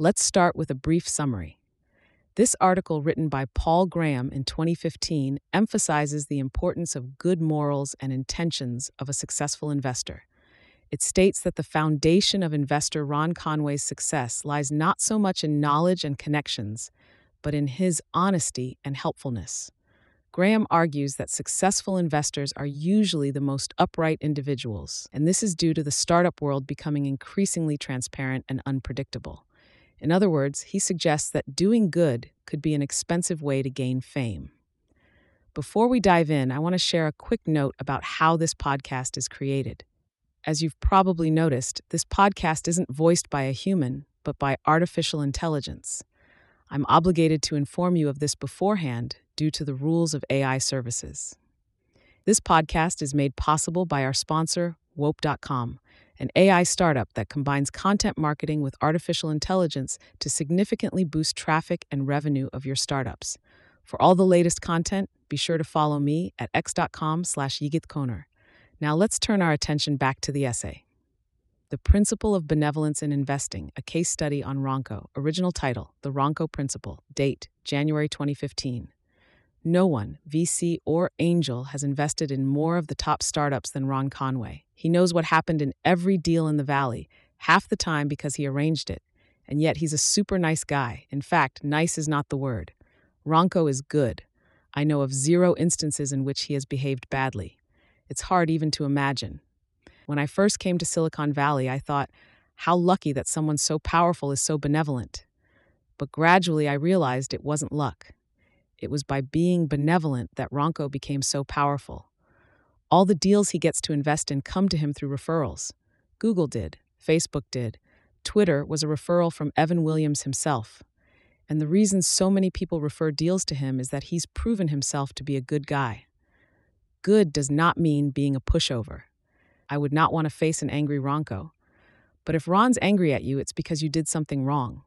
Let's start with a brief summary. This article, written by Paul Graham in 2015, emphasizes the importance of good morals and intentions of a successful investor. It states that the foundation of investor Ron Conway's success lies not so much in knowledge and connections, but in his honesty and helpfulness. Graham argues that successful investors are usually the most upright individuals, and this is due to the startup world becoming increasingly transparent and unpredictable. In other words, he suggests that doing good could be an expensive way to gain fame. Before we dive in, I want to share a quick note about how this podcast is created. As you've probably noticed, this podcast isn't voiced by a human, but by artificial intelligence. I'm obligated to inform you of this beforehand due to the rules of AI services. This podcast is made possible by our sponsor, Wope.com, an AI startup that combines content marketing with artificial intelligence to significantly boost traffic and revenue of your startups. For all the latest content, be sure to follow me at x.com slash yigit Now let's turn our attention back to the essay. The Principle of Benevolence in Investing, a case study on Ronco. Original title, The Ronco Principle. Date, January 2015. No one, VC or angel, has invested in more of the top startups than Ron Conway. He knows what happened in every deal in the Valley, half the time because he arranged it. And yet he's a super nice guy. In fact, nice is not the word. Ronco is good. I know of zero instances in which he has behaved badly. It's hard even to imagine. When I first came to Silicon Valley, I thought, how lucky that someone so powerful is so benevolent. But gradually I realized it wasn't luck. It was by being benevolent that Ronco became so powerful. All the deals he gets to invest in come to him through referrals. Google did, Facebook did, Twitter was a referral from Evan Williams himself. And the reason so many people refer deals to him is that he's proven himself to be a good guy. Good does not mean being a pushover. I would not want to face an angry Ronco. But if Ron's angry at you, it's because you did something wrong.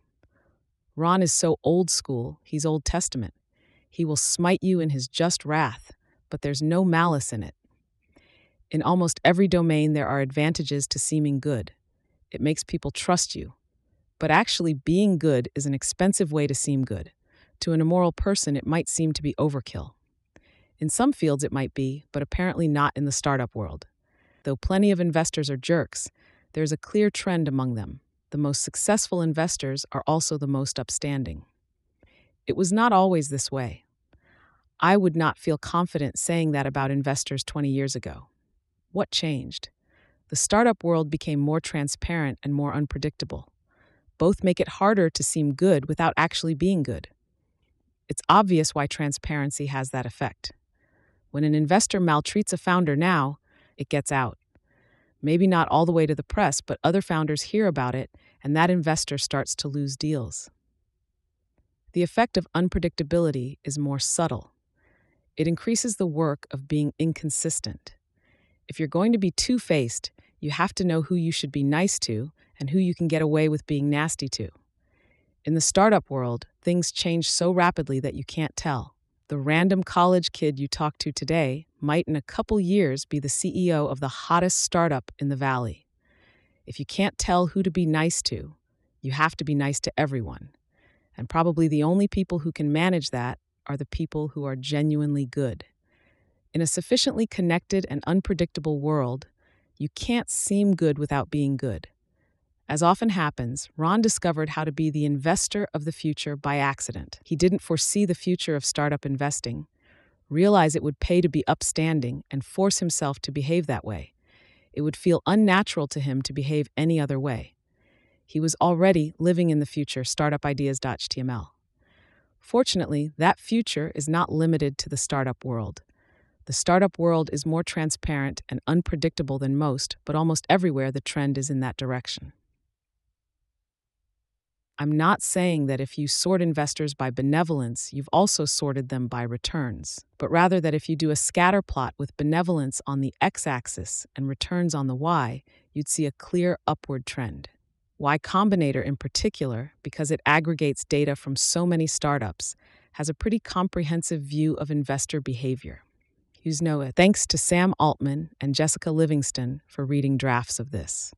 Ron is so old school, he's Old Testament. He will smite you in his just wrath, but there's no malice in it. In almost every domain, there are advantages to seeming good. It makes people trust you. But actually, being good is an expensive way to seem good. To an immoral person, it might seem to be overkill. In some fields, it might be, but apparently not in the startup world. Though plenty of investors are jerks, there's a clear trend among them. The most successful investors are also the most upstanding. It was not always this way. I would not feel confident saying that about investors 20 years ago. What changed? The startup world became more transparent and more unpredictable. Both make it harder to seem good without actually being good. It's obvious why transparency has that effect. When an investor maltreats a founder now, it gets out. Maybe not all the way to the press, but other founders hear about it, and that investor starts to lose deals. The effect of unpredictability is more subtle. It increases the work of being inconsistent. If you're going to be two faced, you have to know who you should be nice to and who you can get away with being nasty to. In the startup world, things change so rapidly that you can't tell. The random college kid you talk to today might in a couple years be the CEO of the hottest startup in the valley. If you can't tell who to be nice to, you have to be nice to everyone. And probably the only people who can manage that are the people who are genuinely good. In a sufficiently connected and unpredictable world, you can't seem good without being good. As often happens, Ron discovered how to be the investor of the future by accident. He didn't foresee the future of startup investing, realize it would pay to be upstanding, and force himself to behave that way. It would feel unnatural to him to behave any other way. He was already living in the future startupideas.html. Fortunately, that future is not limited to the startup world. The startup world is more transparent and unpredictable than most, but almost everywhere the trend is in that direction. I'm not saying that if you sort investors by benevolence, you've also sorted them by returns, but rather that if you do a scatter plot with benevolence on the x axis and returns on the y, you'd see a clear upward trend. Y Combinator, in particular, because it aggregates data from so many startups, has a pretty comprehensive view of investor behavior. Use Noah. Thanks to Sam Altman and Jessica Livingston for reading drafts of this.